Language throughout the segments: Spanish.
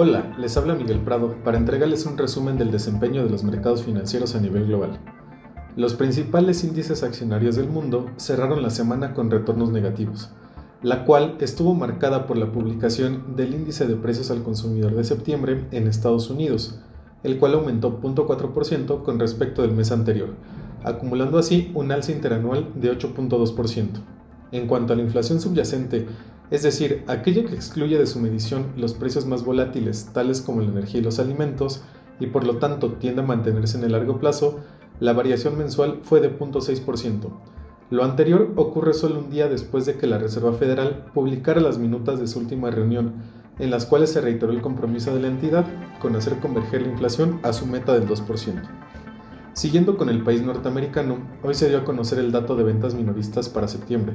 Hola, les habla Miguel Prado para entregarles un resumen del desempeño de los mercados financieros a nivel global. Los principales índices accionarios del mundo cerraron la semana con retornos negativos, la cual estuvo marcada por la publicación del índice de precios al consumidor de septiembre en Estados Unidos, el cual aumentó 0.4% con respecto del mes anterior, acumulando así un alza interanual de 8.2%. En cuanto a la inflación subyacente, es decir, aquella que excluye de su medición los precios más volátiles, tales como la energía y los alimentos, y por lo tanto tiende a mantenerse en el largo plazo, la variación mensual fue de 0.6%. Lo anterior ocurre solo un día después de que la Reserva Federal publicara las minutas de su última reunión, en las cuales se reiteró el compromiso de la entidad con hacer converger la inflación a su meta del 2%. Siguiendo con el país norteamericano, hoy se dio a conocer el dato de ventas minoristas para septiembre,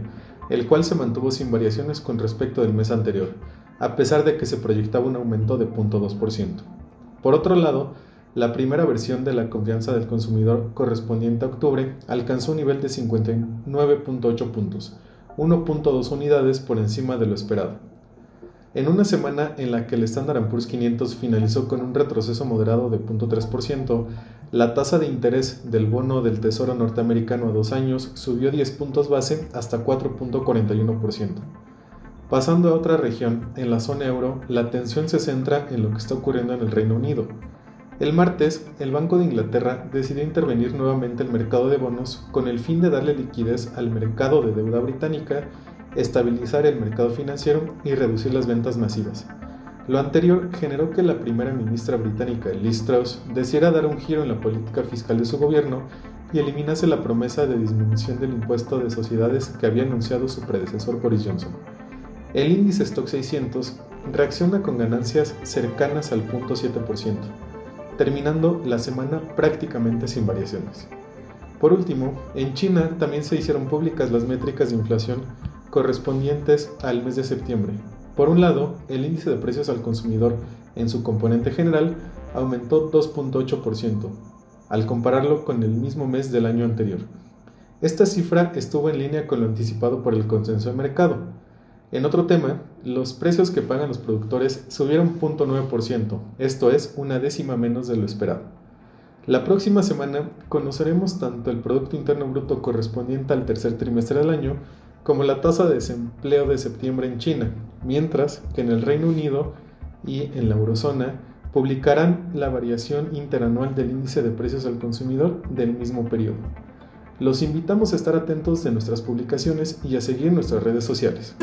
el cual se mantuvo sin variaciones con respecto del mes anterior, a pesar de que se proyectaba un aumento de 0.2%. Por otro lado, la primera versión de la confianza del consumidor correspondiente a octubre alcanzó un nivel de 59.8 puntos, 1.2 unidades por encima de lo esperado. En una semana en la que el Standard Poor's 500 finalizó con un retroceso moderado de 0.3%, la tasa de interés del bono del Tesoro norteamericano a dos años subió 10 puntos base hasta 4.41%. Pasando a otra región, en la zona euro, la atención se centra en lo que está ocurriendo en el Reino Unido. El martes, el Banco de Inglaterra decidió intervenir nuevamente el mercado de bonos con el fin de darle liquidez al mercado de deuda británica estabilizar el mercado financiero y reducir las ventas masivas. Lo anterior generó que la primera ministra británica, Liz Truss, decidiera dar un giro en la política fiscal de su gobierno y eliminase la promesa de disminución del impuesto de sociedades que había anunciado su predecesor Boris Johnson. El índice Stock 600 reacciona con ganancias cercanas al 0.7%, terminando la semana prácticamente sin variaciones. Por último, en China también se hicieron públicas las métricas de inflación correspondientes al mes de septiembre. Por un lado, el índice de precios al consumidor en su componente general aumentó 2.8%, al compararlo con el mismo mes del año anterior. Esta cifra estuvo en línea con lo anticipado por el consenso de mercado. En otro tema, los precios que pagan los productores subieron 0.9%, esto es una décima menos de lo esperado. La próxima semana conoceremos tanto el Producto Interno Bruto correspondiente al tercer trimestre del año como la tasa de desempleo de septiembre en China, mientras que en el Reino Unido y en la eurozona publicarán la variación interanual del índice de precios al consumidor del mismo periodo. Los invitamos a estar atentos de nuestras publicaciones y a seguir nuestras redes sociales.